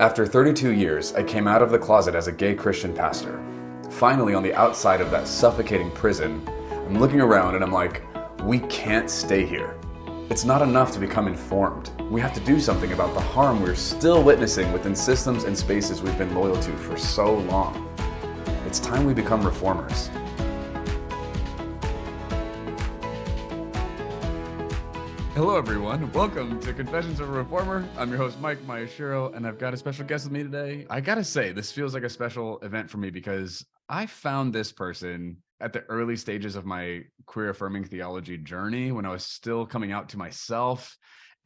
After 32 years, I came out of the closet as a gay Christian pastor. Finally, on the outside of that suffocating prison, I'm looking around and I'm like, we can't stay here. It's not enough to become informed. We have to do something about the harm we're still witnessing within systems and spaces we've been loyal to for so long. It's time we become reformers. Hello, everyone. Welcome to Confessions of a Reformer. I'm your host, Mike Mayashiro, and I've got a special guest with me today. I gotta say, this feels like a special event for me because I found this person at the early stages of my queer affirming theology journey when I was still coming out to myself.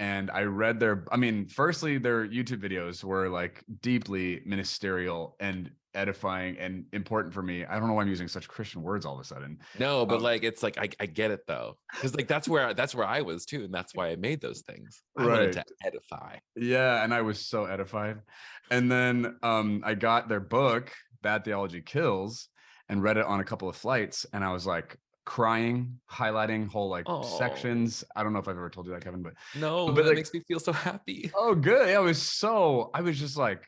And I read their, I mean, firstly, their YouTube videos were like deeply ministerial and edifying and important for me. I don't know why I'm using such Christian words all of a sudden. No, but Um, like it's like I, I get it though, because like that's where that's where I was too, and that's why I made those things. I wanted to edify. Yeah, and I was so edified. And then um, I got their book, Bad Theology Kills, and read it on a couple of flights, and I was like crying, highlighting whole like sections. I don't know if I've ever told you that, Kevin, but No, But, it like- makes me feel so happy. oh, good. Yeah, I was so. I was just like,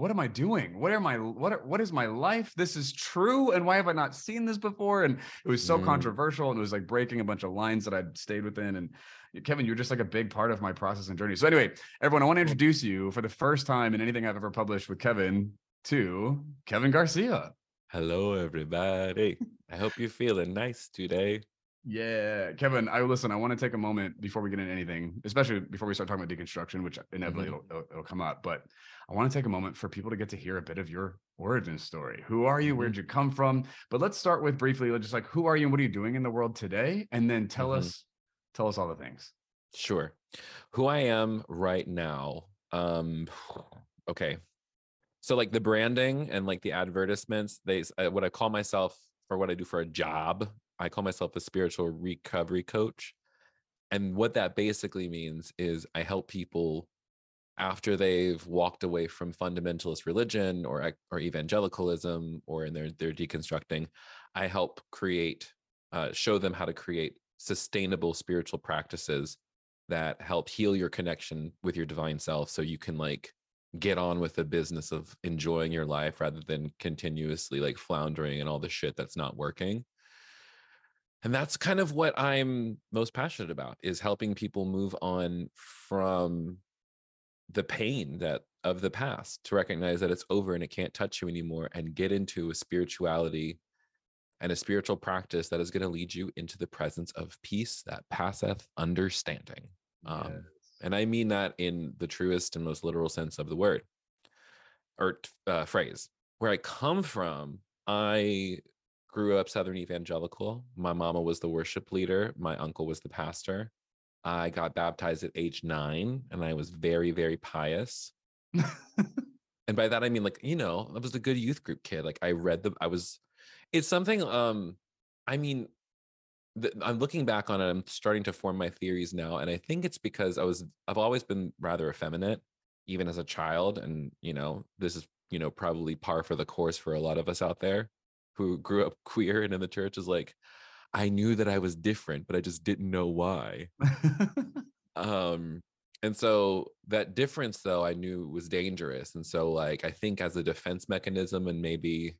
what am I doing? What am I? What? What is my life? This is true, and why have I not seen this before? And it was so Mm. controversial, and it was like breaking a bunch of lines that I'd stayed within. And Kevin, you're just like a big part of my process and journey. So anyway, everyone, I want to introduce you for the first time in anything I've ever published with Kevin to Kevin Garcia. Hello, everybody. I hope you're feeling nice today. Yeah, Kevin. I listen. I want to take a moment before we get into anything, especially before we start talking about deconstruction, which inevitably it'll, it'll, it'll come up. But I want to take a moment for people to get to hear a bit of your origin story. Who are you? Where'd you come from? But let's start with briefly, just like who are you and what are you doing in the world today, and then tell Mhm. us, tell us all the things. Sure. Who I am right now. Um okay. So like the branding and like the advertisements, they uh, what I call myself for what I do for a job, I call myself a spiritual recovery coach. And what that basically means is I help people after they've walked away from fundamentalist religion or or evangelicalism or in their they're deconstructing, I help create uh, show them how to create sustainable spiritual practices that help heal your connection with your divine self so you can like get on with the business of enjoying your life rather than continuously like floundering and all the shit that's not working and that's kind of what i'm most passionate about is helping people move on from the pain that of the past to recognize that it's over and it can't touch you anymore and get into a spirituality and a spiritual practice that is going to lead you into the presence of peace that passeth understanding um, and I mean that in the truest and most literal sense of the word or uh, phrase. Where I come from, I grew up Southern evangelical. My mama was the worship leader, my uncle was the pastor. I got baptized at age nine and I was very, very pious. And by that, I mean, like, you know, I was a good youth group kid. Like, I read the, I was, it's something, um, I mean, I'm looking back on it. I'm starting to form my theories now, and I think it's because I was I've always been rather effeminate, even as a child, and you know this is you know probably par for the course for a lot of us out there who grew up queer and in the church is like I knew that I was different, but I just didn't know why. Um, and so that difference though I knew was dangerous, and so like I think as a defense mechanism and maybe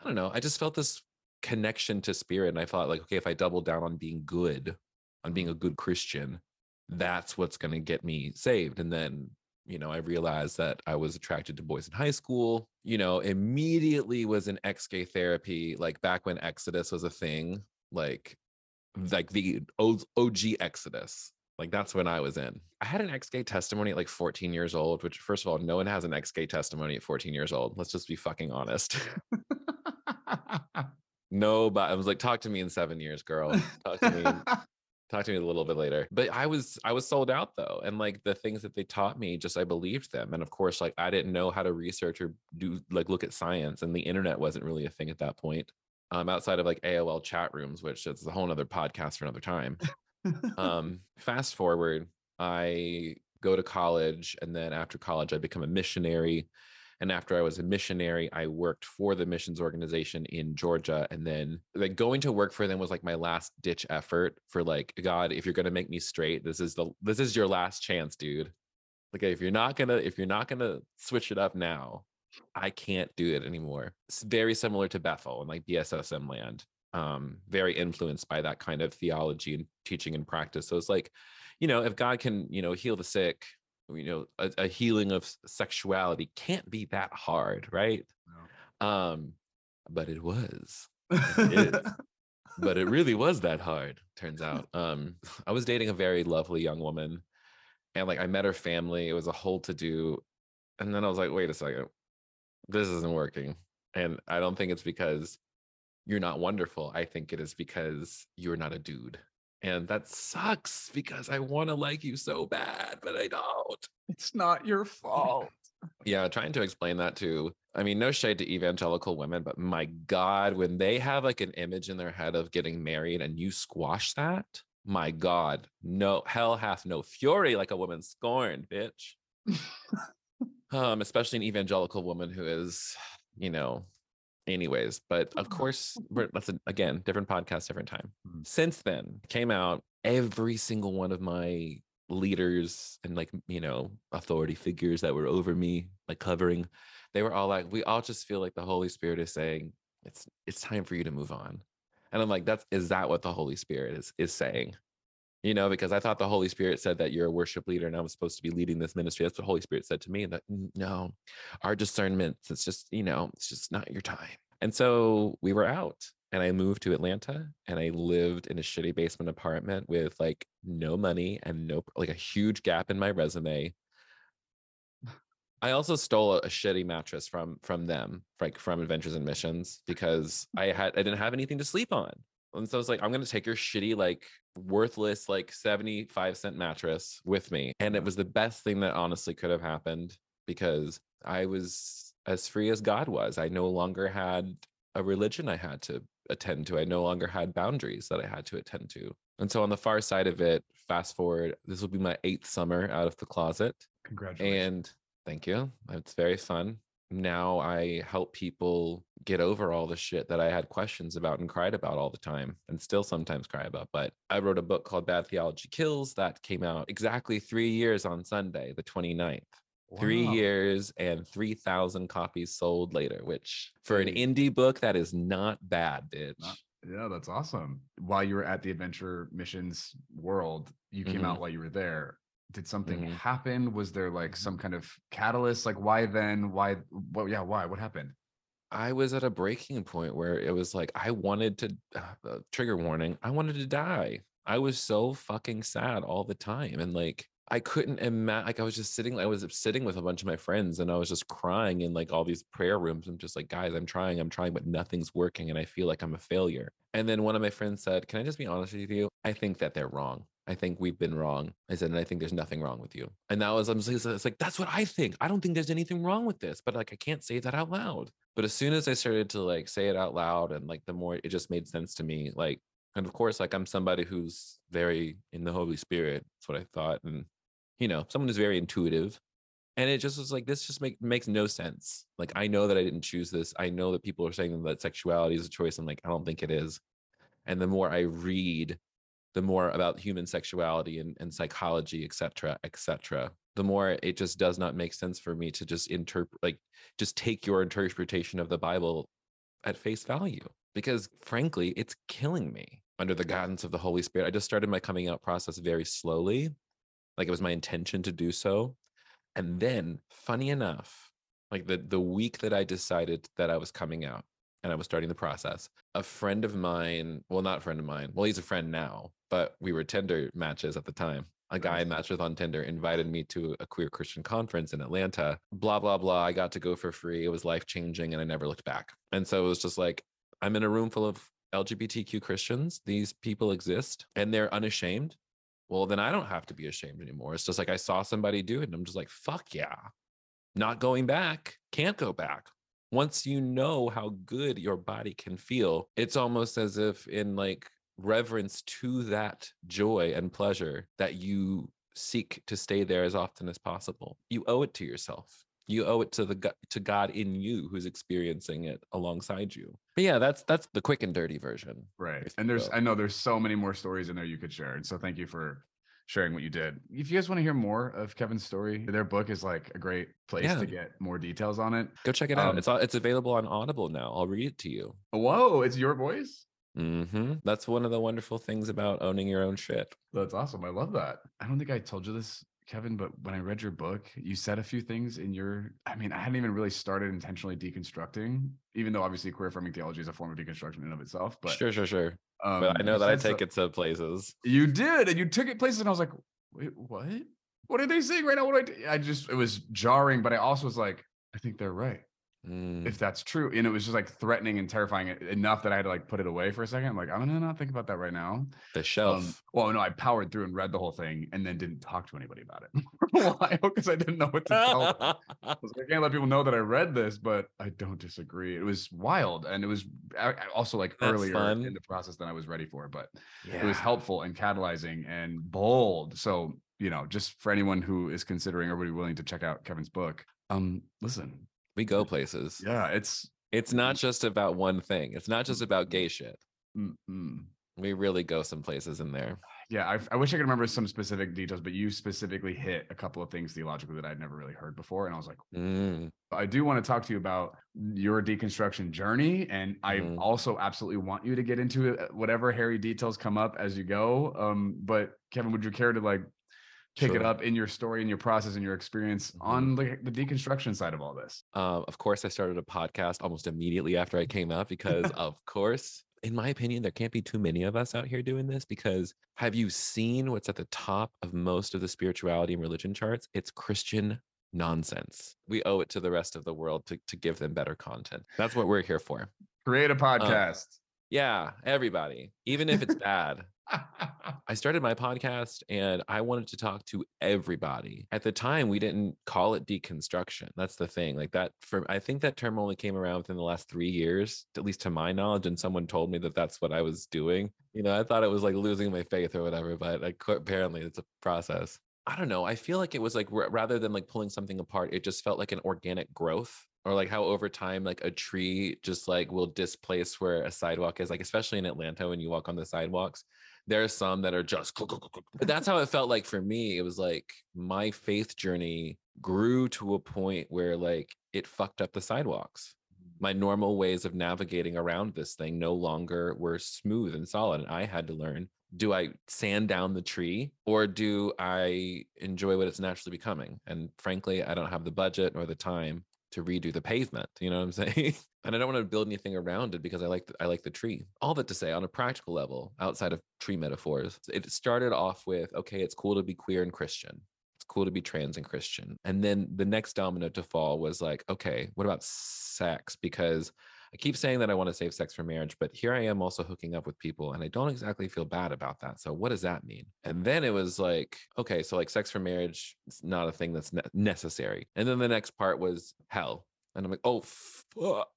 I don't know, I just felt this connection to spirit and i thought like okay if i double down on being good on being a good christian that's what's going to get me saved and then you know i realized that i was attracted to boys in high school you know immediately was in ex-gay therapy like back when exodus was a thing like like the og exodus like that's when i was in i had an ex-gay testimony at like 14 years old which first of all no one has an ex-gay testimony at 14 years old let's just be fucking honest No, but I was like, talk to me in seven years, girl. Talk to me. talk to me a little bit later. But I was I was sold out though, and like the things that they taught me, just I believed them. And of course, like I didn't know how to research or do like look at science, and the internet wasn't really a thing at that point. Um, outside of like AOL chat rooms, which is a whole other podcast for another time. um, fast forward, I go to college, and then after college, I become a missionary. And after I was a missionary, I worked for the missions organization in Georgia. And then like going to work for them was like my last ditch effort for like, God, if you're gonna make me straight, this is the this is your last chance, dude. Like if you're not gonna if you're not gonna switch it up now, I can't do it anymore. It's very similar to Bethel and like BSSM land. Um, very influenced by that kind of theology and teaching and practice. So it's like, you know, if God can, you know, heal the sick, you know, a, a healing of sexuality can't be that hard, right? No. Um, but it was. It but it really was that hard, turns out. Um, I was dating a very lovely young woman and like I met her family. It was a whole to do. And then I was like, wait a second, this isn't working. And I don't think it's because you're not wonderful. I think it is because you're not a dude. And that sucks because I want to like you so bad, but I don't. It's not your fault. yeah, trying to explain that to, I mean, no shade to evangelical women, but my God, when they have like an image in their head of getting married and you squash that, my God, no hell hath no fury like a woman scorned, bitch. um, especially an evangelical woman who is, you know, anyways. But of course, that's a, again different podcast, different time. Mm-hmm. Since then, came out every single one of my leaders and like you know authority figures that were over me, like covering. They were all like, we all just feel like the Holy Spirit is saying it's it's time for you to move on. And I'm like, that's is that what the Holy Spirit is is saying? You know, because I thought the Holy Spirit said that you're a worship leader and I was supposed to be leading this ministry. That's what Holy Spirit said to me. That no, our discernment, it's just, you know, it's just not your time. And so we were out and I moved to Atlanta and I lived in a shitty basement apartment with like no money and no like a huge gap in my resume. I also stole a shitty mattress from from them, like from Adventures in Missions, because I had I didn't have anything to sleep on. And so I was like, I'm gonna take your shitty, like worthless, like 75 cent mattress with me. And it mm-hmm. was the best thing that honestly could have happened because I was as free as God was. I no longer had a religion I had to attend to. I no longer had boundaries that I had to attend to. And so on the far side of it, fast forward, this will be my eighth summer out of the closet. Congratulations. And Thank you. It's very fun. Now I help people get over all the shit that I had questions about and cried about all the time and still sometimes cry about. But I wrote a book called Bad Theology Kills that came out exactly three years on Sunday, the 29th. Wow. Three years and 3,000 copies sold later, which for an indie book, that is not bad, bitch. Not, yeah, that's awesome. While you were at the Adventure Missions World, you came mm-hmm. out while you were there did something mm-hmm. happen? Was there like some kind of catalyst? Like why then? Why what yeah why? What happened? I was at a breaking point where it was like i wanted to uh, trigger warning i wanted to die. I was so fucking sad all the time and like i couldn't imagine like i was just sitting i was sitting with a bunch of my friends and i was just crying in like all these prayer rooms. I'm just like guys i'm trying i'm trying but nothing's working and i feel like i'm a failure. And then one of my friends said can i just be honest with you? I think that they're wrong I think we've been wrong. I said, and I think there's nothing wrong with you. And that was, I'm just, it's like, that's what I think. I don't think there's anything wrong with this, but like, I can't say that out loud. But as soon as I started to like say it out loud and like the more it just made sense to me, like, and of course, like I'm somebody who's very in the Holy Spirit. That's what I thought. And, you know, someone who's very intuitive. And it just was like, this just make, makes no sense. Like, I know that I didn't choose this. I know that people are saying that sexuality is a choice. I'm like, I don't think it is. And the more I read the more about human sexuality and, and psychology, et cetera, et cetera, the more it just does not make sense for me to just interpret, like, just take your interpretation of the Bible at face value. Because frankly, it's killing me under the guidance of the Holy Spirit. I just started my coming out process very slowly, like it was my intention to do so. And then, funny enough, like the, the week that I decided that I was coming out, and I was starting the process. A friend of mine, well, not a friend of mine, well, he's a friend now, but we were Tinder matches at the time. A guy I matched with on Tinder invited me to a queer Christian conference in Atlanta. Blah, blah, blah. I got to go for free. It was life changing and I never looked back. And so it was just like, I'm in a room full of LGBTQ Christians. These people exist and they're unashamed. Well, then I don't have to be ashamed anymore. It's just like I saw somebody do it and I'm just like, fuck yeah. Not going back. Can't go back once you know how good your body can feel, it's almost as if in like reverence to that joy and pleasure that you seek to stay there as often as possible. You owe it to yourself. You owe it to the to God in you who's experiencing it alongside you. But yeah, that's that's the quick and dirty version. Right. And there's I know there's so many more stories in there you could share. And so thank you for sharing what you did. If you guys want to hear more of Kevin's story, their book is like a great place Yeah. to get more details on it. Go check it out. Um, it's it's available on Audible now. I'll read it to you. Whoa, it's your voice. Hmm That's one of the wonderful things about owning your own shit. That's awesome. I love that. I don't think I told you this, Kevin, but when I read your book, you said a few things in your. I mean, I hadn't even really started intentionally deconstructing, even though obviously queer affirming theology is a form of deconstruction in and of itself. But sure, sure, sure. um, but I know that I so- take it to places. You did, and you took it places, and I was like, wait, what? What are they saying right now? What do I do? I just, it was jarring, but I also was like, I think they're right. Mm, If that's true. And it was just like threatening and terrifying enough that I had to like put it away for a second. I'm like, I'm gonna not think about that right now. the Um, shelf. well, no, I powered through and read the whole thing and then didn't talk to anybody about it for a while because I didn't know what to tell. them. I was like, I can't let people know that I read this, but I don't disagree. It was wild, and it was also like That's earlier fun. in the process than I was ready for. But yeah. it was helpful and catalyzing and bold. So, you know, just for anyone who is considering or would be willing to check out Kevin's book, um, listen, We go places. yeah, it's It's not just about one thing. It's not just about gay shit. mm, mm. We really go some places in there. yeah. I, I wish I could remember some specific details, but you specifically hit a couple of things theologically that I'd never really heard before, and I was like, Mm, I do want to talk to you about your deconstruction journey, and I Mhm. also absolutely want you to get into it, whatever hairy details come up as you go. Um, but Kevin, would you care to like pick it up in your story, in your process, in your experience Mhm. on like the deconstruction side of all this? Um, of course, I started a podcast almost immediately after I came out because, of course, in my opinion, there can't be too many of us out here doing this. Because have you seen what's at the top of most of the spirituality and religion charts? It's Christian nonsense. We owe it to the rest of the world to, to give them better content. That's what we're here for. Create a Um, podcast. Yeah, everybody, even if it's bad. I started my podcast and I wanted to talk to everybody. At the time, we didn't call it deconstruction. That's the thing. Like that for I think that term only came around within the last 3 years, at least to my knowledge and someone told me that that's what I was doing. You know, I thought it was like losing my faith or whatever, but like apparently it's a process. I don't know. I feel like it was like r- rather than like pulling something apart, it just felt like an organic growth or like how over time like a tree just like will displace where a sidewalk is like especially in Atlanta when you walk on the sidewalks there are some that are just but that's how it felt like for me it was like my faith journey grew to a point where like it fucked up the sidewalks. Mm-hmm. My normal ways of navigating around this thing no longer were smooth and solid and i had to learn do i sand down the tree or do i enjoy what it's naturally becoming? And frankly i don't have the budget nor the time to redo the pavement you know what i'm saying? And i don't want to build anything around it because i like the, i like the tree. All that to say on a practical level outside of tree metaphors it started off with okay it's cool to be queer and christian. It's cool to be trans and christian. And then the next domino to fall was like okay what about sex? Because I keep saying that I want to save sex for marriage, but here I am also hooking up with people and I don't exactly feel bad about that. So what does that mean? And then it was like, okay, so like sex for marriage is not a thing that's ne- necessary. And then the next part was hell. And I'm like, oh,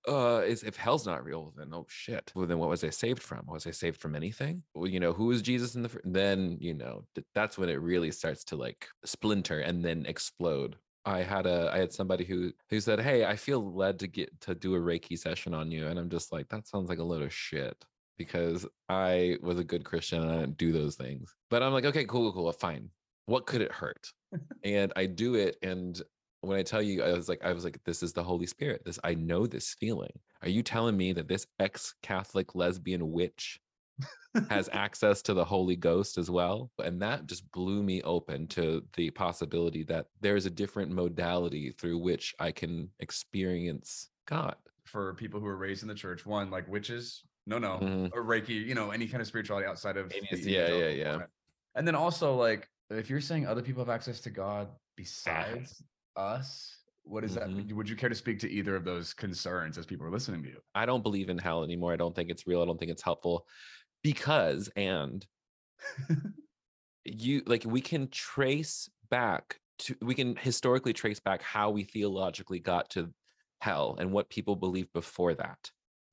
uh, is if hell's not real, then oh shit. Well, then what was I saved from? Was I saved from anything? Well, you know, who is Jesus in the? fir- Then you know, th- that's when it really starts to like splinter and then explode. I had a I had somebody who who said, "Hey, I feel led to get to do a Reiki session on you," and I'm just like, "That sounds like a load of shit." Because I was a good Christian and I didn't do those things. But I'm like, okay, cool, cool, fine. What could it hurt? and I do it, and when I tell you, I was like, I was like, this is the Holy Spirit. This I know this feeling. Are you telling me that this ex-Catholic lesbian witch has access to the Holy Ghost as well. And that just blew me open to the possibility that there is a different modality through which I can experience God. For people who are raised in the church, one like witches, no, no, Mhm. or Reiki, you know, any kind of spirituality outside of yeah, yeah, yeah. And then also like if you're saying other people have access to God besides us, what is Mhm. that? mean? Would you care to speak to either of those concerns as people are listening to you? I don't believe in hell anymore. I don't think it's real. I don't think it's helpful because, and you like, we can trace back to, we can historically trace back how we theologically got to hell and what people believed before that,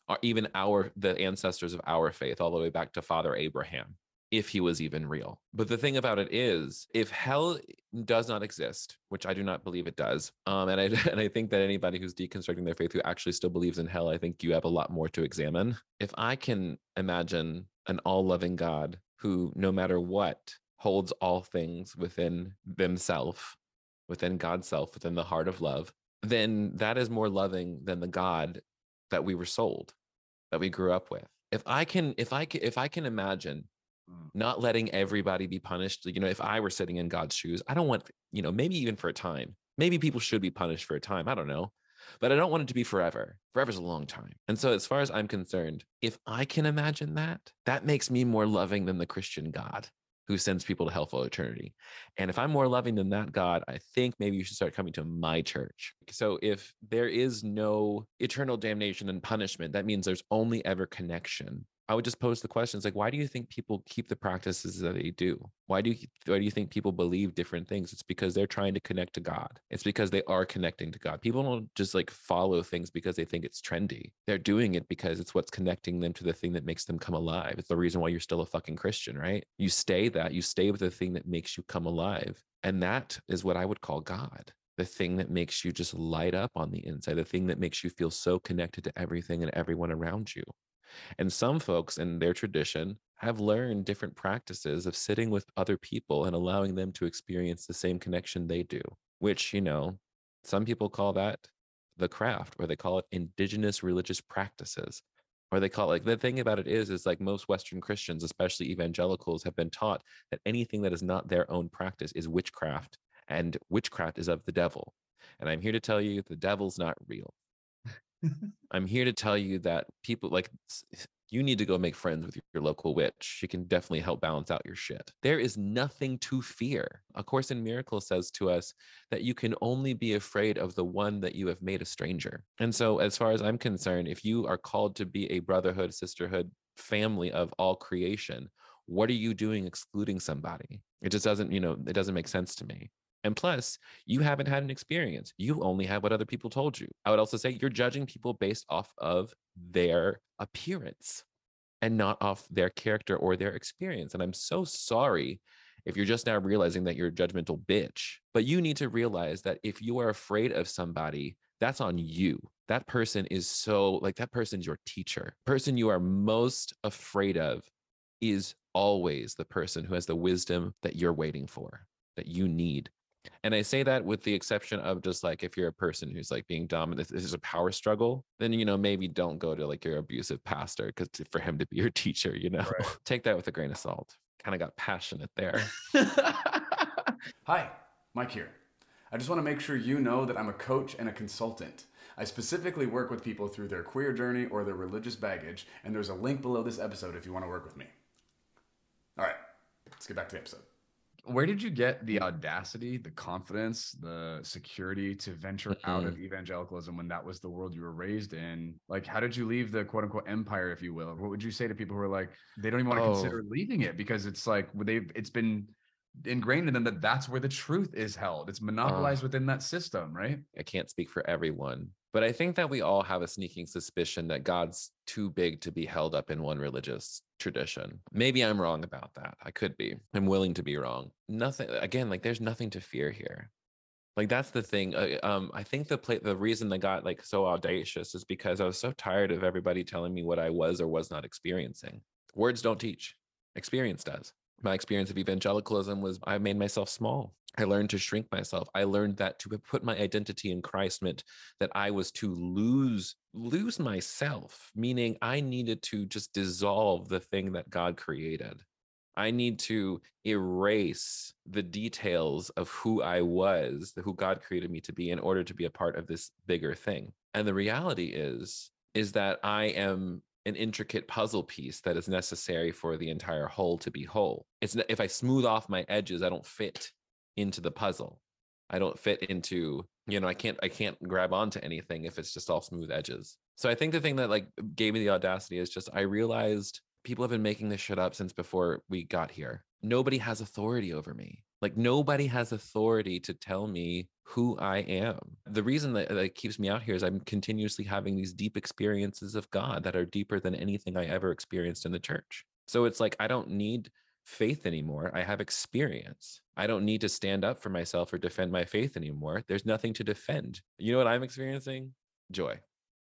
or even our, the ancestors of our faith, all the way back to Father Abraham, if he was even real. But the thing about it is, if hell does not exist, which I do not believe it does, um, and I and I think that anybody who's deconstructing their faith who actually still believes in hell, I think you have a lot more to examine. If I can imagine an all-loving God who, no matter what, holds all things within themselves, within God's self, within the heart of love, then that is more loving than the God that we were sold, that we grew up with. If I can, if I can, if I can imagine. Mm. not letting everybody be punished, you know, if I were sitting in God's shoes, I don't want, you know, maybe even for a time. Maybe people should be punished for a time. I don't know. But I don't want it to be forever. Forever's a long time. And so, as far as I'm concerned, if I can imagine that, that makes me more loving than the Christian God who sends people to hell for eternity. And if I'm more loving than that God, I think maybe you should start coming to my church. So if there is no eternal damnation and punishment, that means there's only ever connection. I would just pose the questions like, why do you think people keep the practices that they do? Why do you why do you think people believe different things? It's because they're trying to connect to God. It's because they are connecting to God. People don't just like follow things because they think it's trendy. They're doing it because it's what's connecting them to the thing that makes them come alive. It's the reason why you're still a fucking Christian, right? You stay that, you stay with the thing that makes you come alive. And that is what I would call God the thing that makes you just light up on the inside, the thing that makes you feel so connected to everything and everyone around you. And some folks in their tradition have learned different practices of sitting with other people and allowing them to experience the same connection they do, which, you know, some people call that the craft, or they call it indigenous religious practices. Or they call it like the thing about it is, is like most Western Christians, especially evangelicals, have been taught that anything that is not their own practice is witchcraft, and witchcraft is of the devil. And I'm here to tell you the devil's not real. I'm here to tell you that people like you need to go make friends with your local witch. She can definitely help balance out your shit. There is nothing to fear. A Course in Miracles says to us that you can only be afraid of the one that you have made a stranger. And so, as far as I'm concerned, if you are called to be a brotherhood, sisterhood, family of all creation, what are you doing excluding somebody? It just doesn't, you know, it doesn't make sense to me. And plus, you haven't had an experience. You only have what other people told you. I would also say you're judging people based off of their appearance and not off their character or their experience. And I'm so sorry if you're just now realizing that you're a judgmental bitch. But you need to realize that if you are afraid of somebody, that's on you. That person is so like that person's your teacher. Person you are most afraid of is always the person who has the wisdom that you're waiting for, that you need. And I say that with the exception of just like if you're a person who's like being dominant, this is a power struggle, then you know maybe don't go to like your abusive pastor because for him to be your teacher, you know, Right. take that with a grain of salt. Kind of got passionate there. Hi, Mike here. I just want to make sure you know that I'm a coach and a consultant. I specifically work with people through their queer journey or their religious baggage, and there's a link below this episode if you want to work with me. All right, let's get back to the episode. Where did you get the mm. audacity, the confidence, the security to venture out mm-hmm. of evangelicalism when that was the world you were raised in? Like, how did you leave the quote unquote empire, if you will? What would you say to people who are like, they don't even want to Oh. consider leaving it because it's like they've, it's been ingrained in them that that's where the truth is held. It's monopolized within that system, right? I can't speak for everyone, but I think that we all have a sneaking suspicion that God's too big to be held up in one religious tradition. Maybe I'm wrong about that. I could be. I'm willing to be wrong. Nothing again, like there's nothing to fear here. Like that's the thing. Uh, um, I think the play, the reason I got like so audacious is because I was so tired of everybody telling me what I was or was not experiencing. Words don't teach. Experience does my experience of evangelicalism was I made myself small. I learned to shrink myself. I learned that to put my identity in Christ meant that I was to lose lose myself, meaning I needed to just dissolve the thing that God created. I need to erase the details of who I was, who God created me to be in order to be a part of this bigger thing. And the reality is is that I am an intricate puzzle piece that is necessary for the entire whole to be whole. It's if I smooth off my edges, I don't fit into the puzzle. I don't fit into, you know, I can't I can't grab onto anything if it's just all smooth edges. So I think the thing that like gave me the audacity is just I realized people have been making this shit up since before we got here. Nobody has authority over me. Like nobody has authority to tell me who I am. The reason that, uh, that keeps me out here is I'm continuously having these deep experiences of God that are deeper than anything I ever experienced in the church. So it's like I don't need faith anymore. I have experience. I don't need to stand up for myself or defend my faith anymore. There's nothing to defend. You know what I'm experiencing? Joy.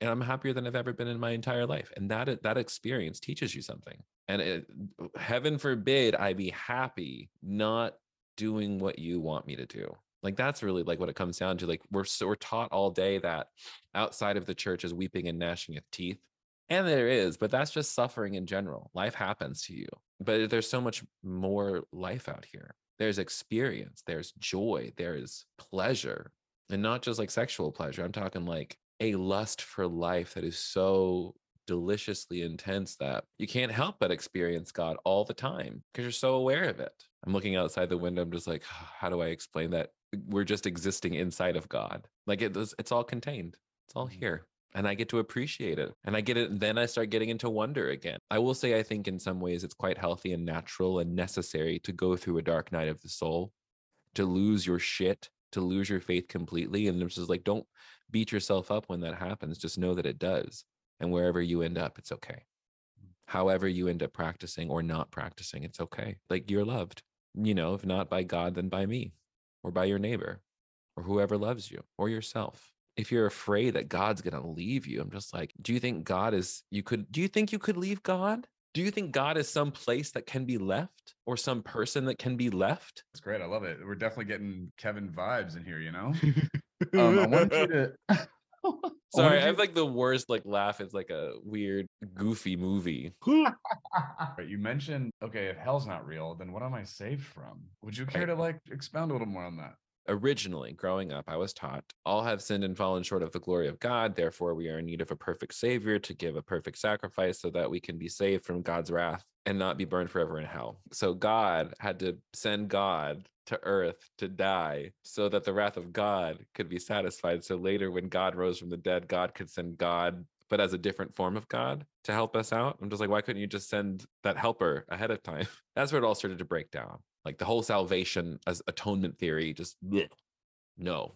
And I'm happier than I've ever been in my entire life. And that uh, that experience teaches you something. And it, uh, heaven forbid I be happy not doing what you want me to do. Like that's really like what it comes down to. Like we're so we're taught all day that outside of the church is weeping and gnashing of teeth. And there is, but that's just suffering in general. Life happens to you. But there's so much more life out here. There's experience, there's joy, there's pleasure. And not just like sexual pleasure. I'm talking like a lust for life that is so deliciously intense that you can't help but experience God all the time because you're so aware of it. I'm looking outside the window. I'm just like, how do I explain that? We're just existing inside of God. Like it, it's all contained. It's all mm-hmm. here. And I get to appreciate it. And I get it. And then I start getting into wonder again. I will say, I think in some ways it's quite healthy and natural and necessary to go through a dark night of the soul, to lose your shit, to lose your faith completely. And it's just like, don't beat yourself up when that happens. Just know that it does. And wherever you end up, it's okay. However, you end up practicing or not practicing, it's okay. Like you're loved you know, if not by God, then by me or by your neighbor or whoever loves you or yourself. If you're afraid that God's going to leave you, I'm just like, do you think God is, you could, do you think you could leave God? Do you think God is some place that can be left or some person that can be left? That's great. I love it. We're definitely getting Kevin vibes in here, you know? um, I wanted you to. Sorry, I have like the worst like laugh. It's like a weird, goofy movie. you mentioned okay, if hell's not real, then what am I saved from? Would you care right. to like expound a little more on that? Originally, growing up, I was taught all have sinned and fallen short of the glory of God. Therefore, we are in need of a perfect Savior to give a perfect sacrifice so that we can be saved from God's wrath and not be burned forever in hell. So, God had to send God to earth to die so that the wrath of God could be satisfied. So, later, when God rose from the dead, God could send God but as a different form of God to help us out. I'm just like, why couldn't you just send that helper ahead of time? That's where it all started to break down like the whole salvation as atonement theory just bleh, no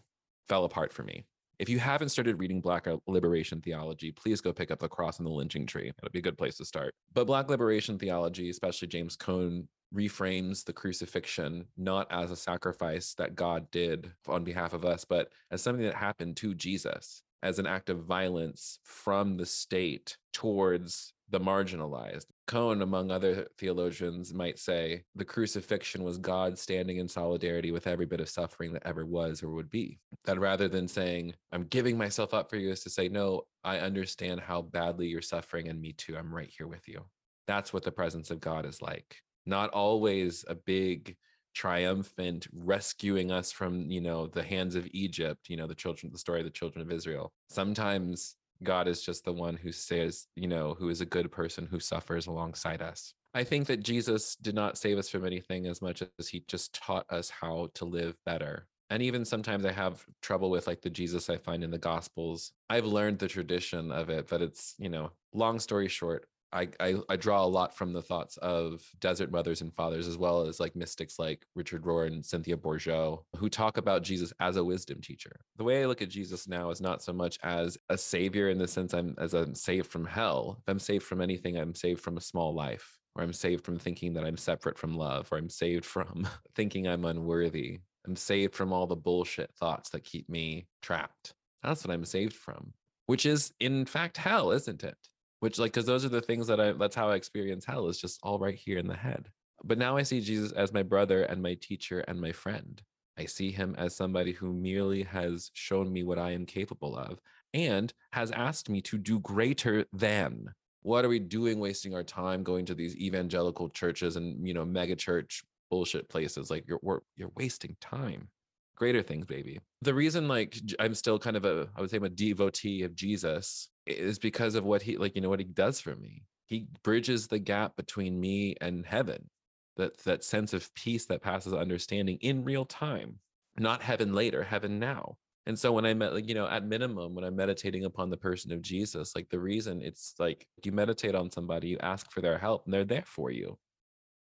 fell apart for me. If you haven't started reading black liberation theology please go pick up the cross and the lynching tree. It'll be a good place to start. But black liberation theology especially james cone reframes the crucifixion not as a sacrifice that god did on behalf of us but as something that happened to jesus as an act of violence from the state towards the marginalized. Cone, among other theologians, might say the crucifixion was God standing in solidarity with every bit of suffering that ever was or would be. That rather than saying, I'm giving myself up for you, is to say, No, I understand how badly you're suffering, and me too. I'm right here with you. That's what the presence of God is like. Not always a big, triumphant rescuing us from you know the hands of egypt you know the children the story of the children of israel sometimes God is just the one who says, you know, who is a good person who suffers alongside us. I think that Jesus did not save us from anything as much as he just taught us how to live better. And even sometimes I have trouble with like the Jesus I find in the Gospels. I've learned the tradition of it, but it's, you know, long story short, I, I, I draw a lot from the thoughts of desert mothers and fathers, as well as like mystics like Richard Rohr and Cynthia Bourgeault, who talk about Jesus as a wisdom teacher. The way I look at Jesus now is not so much as a savior in the sense I'm as I'm saved from hell. If I'm saved from anything, I'm saved from a small life, or I'm saved from thinking that I'm separate from love, or I'm saved from thinking I'm unworthy. I'm saved from all the bullshit thoughts that keep me trapped. That's what I'm saved from, which is in fact hell, isn't it? Which like because those are the things that i that's how i experience hell is just all right here in the head. But now i see jesus as my brother and my teacher and my friend. I see him as somebody who merely has shown me what i am capable of and has asked me to do greater than. What are we doing wasting our time going to these evangelical churches and you know mega church bullshit places? Like you're you're wasting time. Greater things baby. The reason like i'm still kind of a i would say i'm a devotee of jesus is because of what he like you know what he does for me. He bridges the gap between me and heaven that that sense of peace that passes understanding in real time not heaven later heaven now. And so when i met like you know at minimum when i'm meditating upon the person of jesus like the reason it's like you meditate on somebody you ask for their help and they're there for you.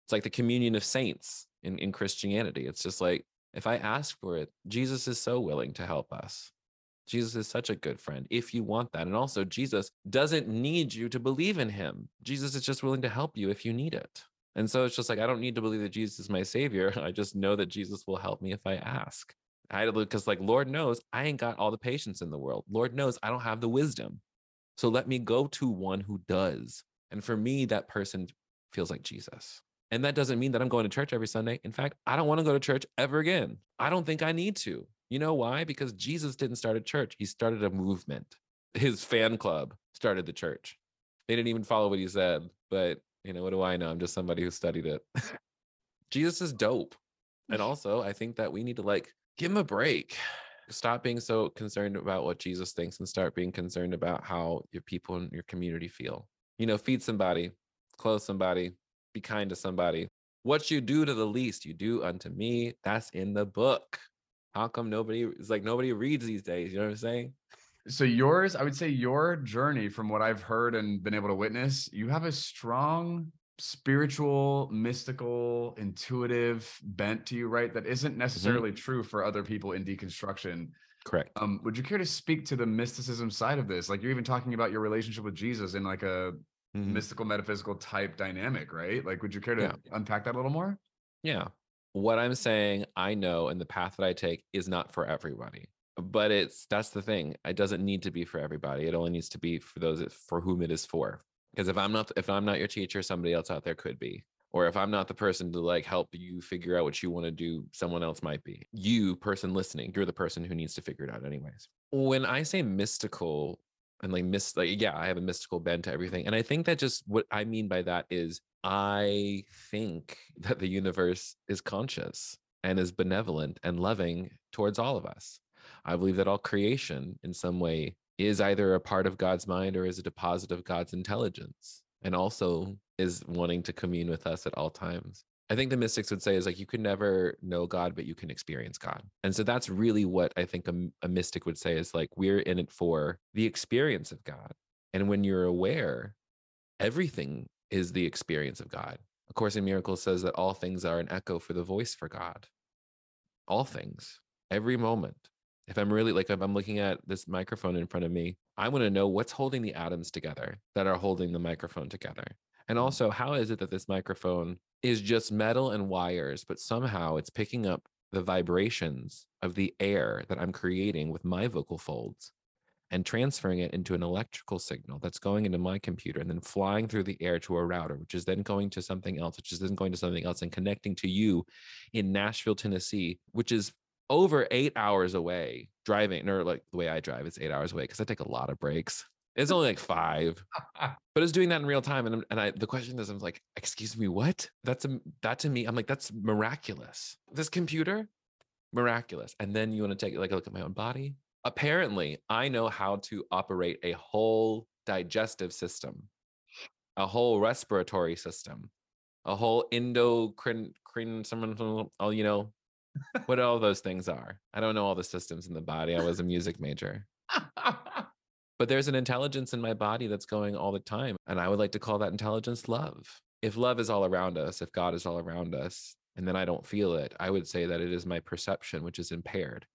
It's like the communion of saints in, in christianity. It's just like if i ask for it jesus is so willing to help us Jesus is such a good friend if you want that. And also, Jesus doesn't need you to believe in him. Jesus is just willing to help you if you need it. And so it's just like, I don't need to believe that Jesus is my savior. I just know that Jesus will help me if I ask. I because like Lord knows I ain't got all the patience in the world. Lord knows I don't have the wisdom. So let me go to one who does. And for me, that person feels like Jesus. And that doesn't mean that I'm going to church every Sunday. In fact, I don't want to go to church ever again. I don't think I need to. You know why? Because Jesus didn't start a church, he started a movement. His fan club started the church. They didn't even follow what he said, but you know, what do I know? I'm just somebody who studied it. Jesus is dope. And also, I think that we need to like give him a break. Stop being so concerned about what Jesus thinks and start being concerned about how your people in your community feel. You know, feed somebody, clothe somebody, be kind to somebody. What you do to the least, you do unto me. That's in the book. How come nobody is like nobody reads these days? You know what I'm saying? So yours, I would say your journey from what I've heard and been able to witness, you have a strong spiritual, mystical, intuitive bent to you, right? That isn't Mm-hmm. necessarily true for other people in deconstruction. Correct. Um, would you care to speak to the mysticism side of this? Like you're even talking about your relationship with Jesus in like a Mhm. mystical, metaphysical type dynamic, right? Like, would you care to Yeah. unpack that a little more? Yeah. What I'm saying, I know, and the path that I take is not for everybody. But it's that's the thing. It doesn't need to be for everybody. It only needs to be for those for whom it is for. Because if I'm not if I'm not your teacher, somebody else out there could be. Or if I'm not the person to like help you figure out what you want to do, someone else might be. You, person listening, you're the person who needs to figure it out anyways. When I say mystical and like miss like yeah, I have a mystical bent to everything. And I think that just what I mean by that is I think that the universe is conscious and is benevolent and loving towards all of us. I believe that all creation in some way is either a part of God's mind or is a deposit of God's intelligence and also is wanting to commune with us at all times. I think the mystics would say is like you can never know God, but you can experience God. And so that's really what I think a mystic would say is like we're in it for the experience of God. And when you're aware, everything is the experience of God. A Course in Miracles says that all things are an echo for the voice for God. All things, every moment. If I'm really like, if I'm looking at this microphone in front of me, I want to know what's holding the atoms together that are holding the microphone together. And Mm. also, how is it that this microphone is just metal and wires, but somehow it's picking up the vibrations of the air that I'm creating with my vocal folds and transferring it into an electrical signal that's going into my computer and then flying through the air to a router, which is then going to something else, which is then going to something else and connecting to you in Nashville, Tennessee, which is over eight hours away driving, or like the way I drive, it's eight hours away because I take a lot of breaks. It's only like five, but it's doing that in real time. And, and I, the question is, I'm like, excuse me, what? That's a, that to me, I'm like, that's miraculous. This computer, miraculous. And then you want to take like a look at my own body. Apparently, I know how to operate a whole digestive system, a whole respiratory system, a whole endocrine, crine, someone, oh, you know, what all those things are. I don't know all the systems in the body. I was a music major but there's an intelligence in my body that's going all the time. And I would like to call that intelligence love. If love is all around us, if God is all around us, and then I don't feel it, I would say that it is my perception, which is impaired.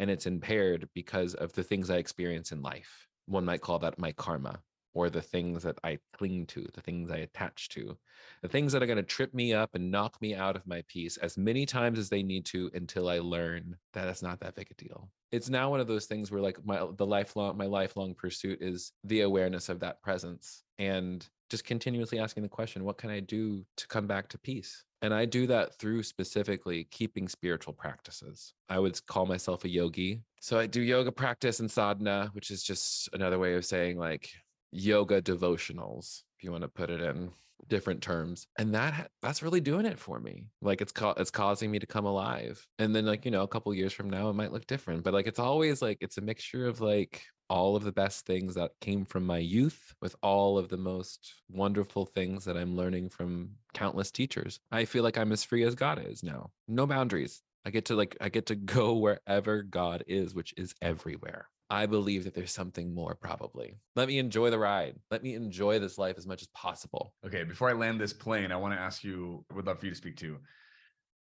And it's impaired because of the things I experience in life. One might call that my karma or the things that I cling to, the things I attach to, the things that are going to trip me up and knock me out of my peace as many times as they need to until I learn that it's not that big a deal. It's now one of those things where like my the lifelong my lifelong pursuit is the awareness of that presence and just continuously asking the question, what can I do to come back to peace? And I do that through specifically keeping spiritual practices. I would call myself a yogi. So I do yoga practice and sadhana, which is just another way of saying like yoga devotionals, if you want to put it in different terms. And that that's really doing it for me. Like it's ca- it's causing me to come alive. And then like, you know, a couple years from now it might look different, but like it's always like it's a mixture of like all of the best things that came from my youth with all of the most wonderful things that I'm learning from countless teachers. I feel like I'm as free as God is now. No boundaries. I get to like I get to go wherever God is, which is everywhere. I believe that there's something more probably. Let me enjoy the ride. Let me enjoy this life as much as possible. Okay, before I land this plane, I want to ask you, would love for you to speak to.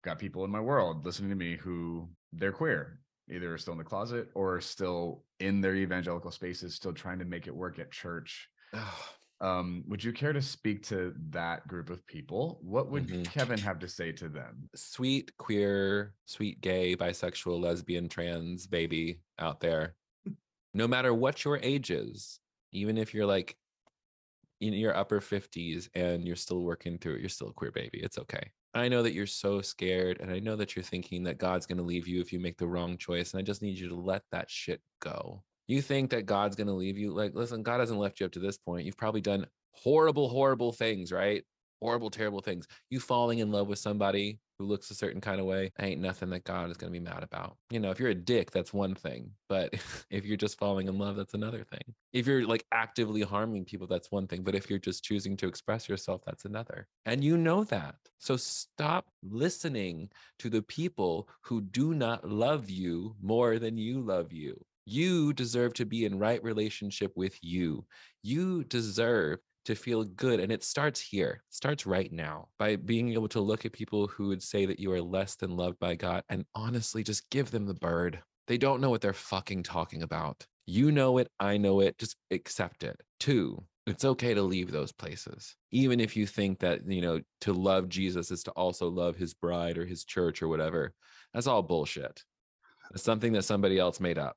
Got people in my world listening to me who they're queer, either still in the closet or still in their evangelical spaces, still trying to make it work at church. Um, would you care to speak to that group of people? What would Mhm. Kevin have to say to them? Sweet queer, sweet gay, bisexual, lesbian, trans baby out there. No matter what your age is, even if you're like in your upper 50s and you're still working through it, you're still a queer baby. It's okay. I know that you're so scared and I know that you're thinking that God's going to leave you if you make the wrong choice. And I just need you to let that shit go. You think that God's going to leave you? Like, listen, God hasn't left you up to this point. You've probably done horrible, horrible things, right? Horrible, terrible things. You falling in love with somebody who looks a certain kind of way, ain't nothing that God is going to be mad about. You know, if you're a dick, that's one thing. But if you're just falling in love, that's another thing. If you're like actively harming people, that's one thing. But if you're just choosing to express yourself, that's another. And you know that. So stop listening to the people who do not love you more than you love you. You deserve to be in right relationship with you. You deserve to feel good. And it starts here, it starts right now by being able to look at people who would say that you are less than loved by God and honestly just give them the bird. They don't know what they're fucking talking about. You know it. I know it. Just accept it. Two, it's okay to leave those places even if you think that you know to love jesus is to also love his bride or his church or whatever that's all bullshit it's something that somebody else made up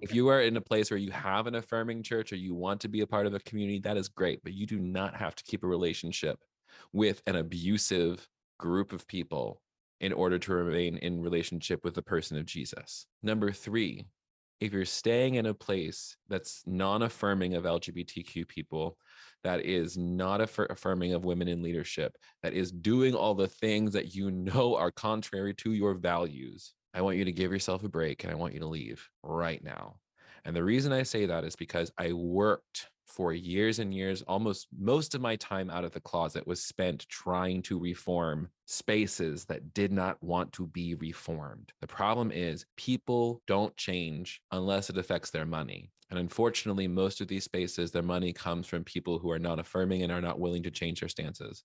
if you are in a place where you have an affirming church or you want to be a part of a community, that is great, but you do not have to keep a relationship with an abusive group of people in order to remain in relationship with the person of Jesus. Number three, if you're staying in a place that's non affirming of LGBTQ people, that is not aff- affirming of women in leadership, that is doing all the things that you know are contrary to your values, I want you to give yourself a break and I want you to leave right now. And the reason I say that is because I worked for years and years, almost most of my time out of the closet was spent trying to reform spaces that did not want to be reformed. The problem is people don't change unless it affects their money. And unfortunately, most of these spaces, their money comes from people who are not affirming and are not willing to change their stances.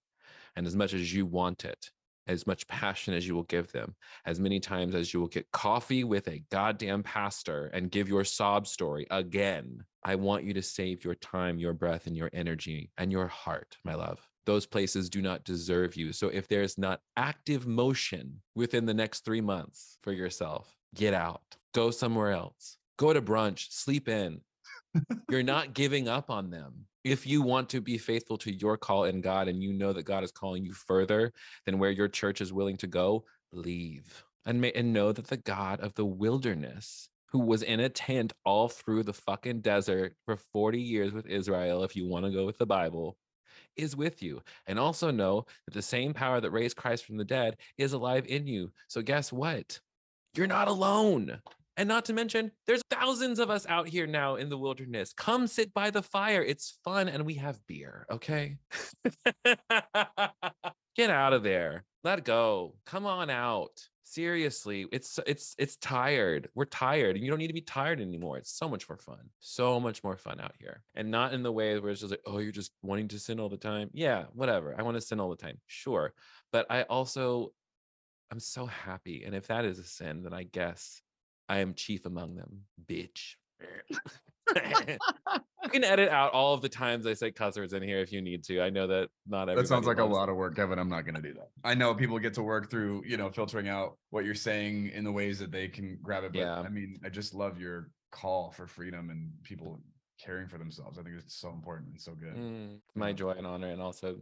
And as much as you want it, as much passion as you will give them, as many times as you will get coffee with a goddamn pastor and give your sob story again. I want you to save your time, your breath, and your energy and your heart, my love. Those places do not deserve you. So if there's not active motion within the next three months for yourself, get out, go somewhere else, go to brunch, sleep in. You're not giving up on them if you want to be faithful to your call in God and you know that God is calling you further than where your church is willing to go, leave and, may, and know that the God of the wilderness, who was in a tent all through the fucking desert for 40 years with Israel, if you want to go with the Bible, is with you. And also know that the same power that raised Christ from the dead is alive in you. So, guess what? You're not alone. And not to mention, there's thousands of us out here now in the wilderness. Come sit by the fire. It's fun and we have beer, okay? Get out of there. Let go. Come on out. Seriously, it's it's it's tired. We're tired, and you don't need to be tired anymore. It's so much more fun. So much more fun out here. And not in the way where it's just like, oh, you're just wanting to sin all the time. Yeah, whatever. I want to sin all the time. Sure. But I also I'm so happy. And if that is a sin, then I guess I am chief among them, bitch. you can edit out all of the times I say cuss words in here if you need to. I know that not everybody. That sounds like a lot of work, Kevin. I'm not going to do that. I know people get to work through, you know, filtering out what you're saying in the ways that they can grab it. But Yeah. I mean, I just love your call for freedom and people caring for themselves. I think it's so important and so good. Mm, my joy and honor. And also,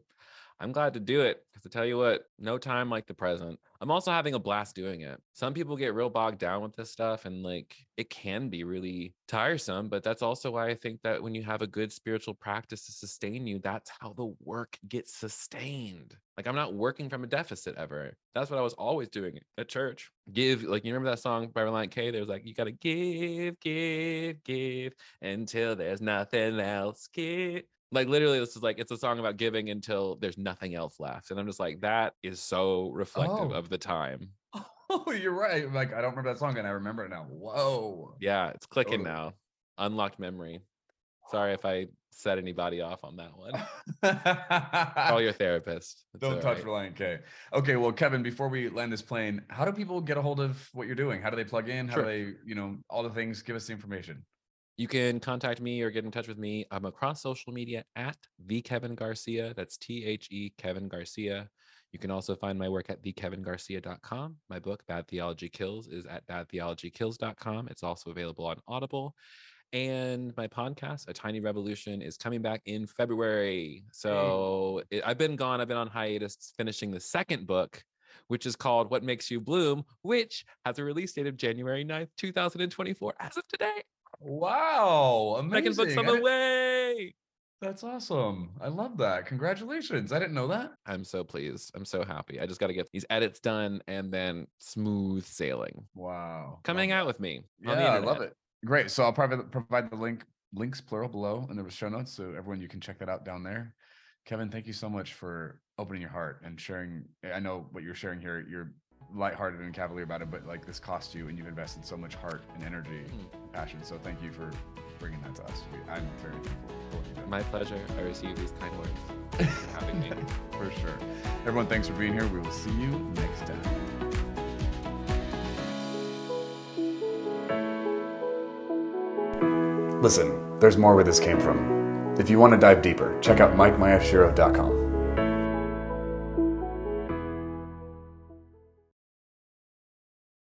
I'm glad to do it because to tell you what, no time like the present. I'm also having a blast doing it. Some people get real bogged down with this stuff and like it can be really tiresome, but that's also why I think that when you have a good spiritual practice to sustain you, that's how the work gets sustained. Like I'm not working from a deficit ever. That's what I was always doing at church. Give, like, you remember that song by Relient K? There's like, you got to give, give, give until there's nothing else. Give like literally this is like it's a song about giving until there's nothing else left and i'm just like that is so reflective Oh. of the time Oh, you're right. Like I don't remember that song and I remember it now. Whoa. yeah it's clicking Totally. now unlocked memory sorry if i set anybody off on that one call your therapist It's Don't touch right. Relient K. Okay, well, Kevin, before we land this plane, how do people get a hold of what you're doing? How do they plug in? How Sure. do they, you know, all the things? Give us the information. You can contact me or get in touch with me i'm across social media at the kevin garcia that's t-h-e kevin garcia you can also find my work at thekevingarcia.com. My book, Bad Theology Kills, is at badtheologykills.com. It's also available on Audible. And my podcast, A Tiny Revolution, is coming back in February. So it, I've been gone. I've been on hiatus finishing the second book, which is called What Makes You Bloom, which has a release date of January 9th, 2024, as of today. Wow. Amazing. I the didn't- way. That's awesome. I love that. Congratulations. I didn't know that. I'm so pleased. I'm so happy. I just got to get these edits done and then smooth sailing. Wow. Coming Love out with me. that. on the Yeah, I love it. Great. So I'll probably provide the link, links plural below in the show notes. So everyone, you can check that out down there. Kevin, thank you so much for opening your heart and sharing. I know what you're sharing here. You're lighthearted and cavalier about it, but like this cost you and you've invested so much heart and energy, Mm. and passion. So thank you for bringing that to us. We, I'm very thankful for what you did. My pleasure. I receive these kind words. Thanks for having me. for sure. Everyone, thanks for being here. We will see you next time. Listen, there's more where this came from. If you want to dive deeper, check out MikeMyashiro.com.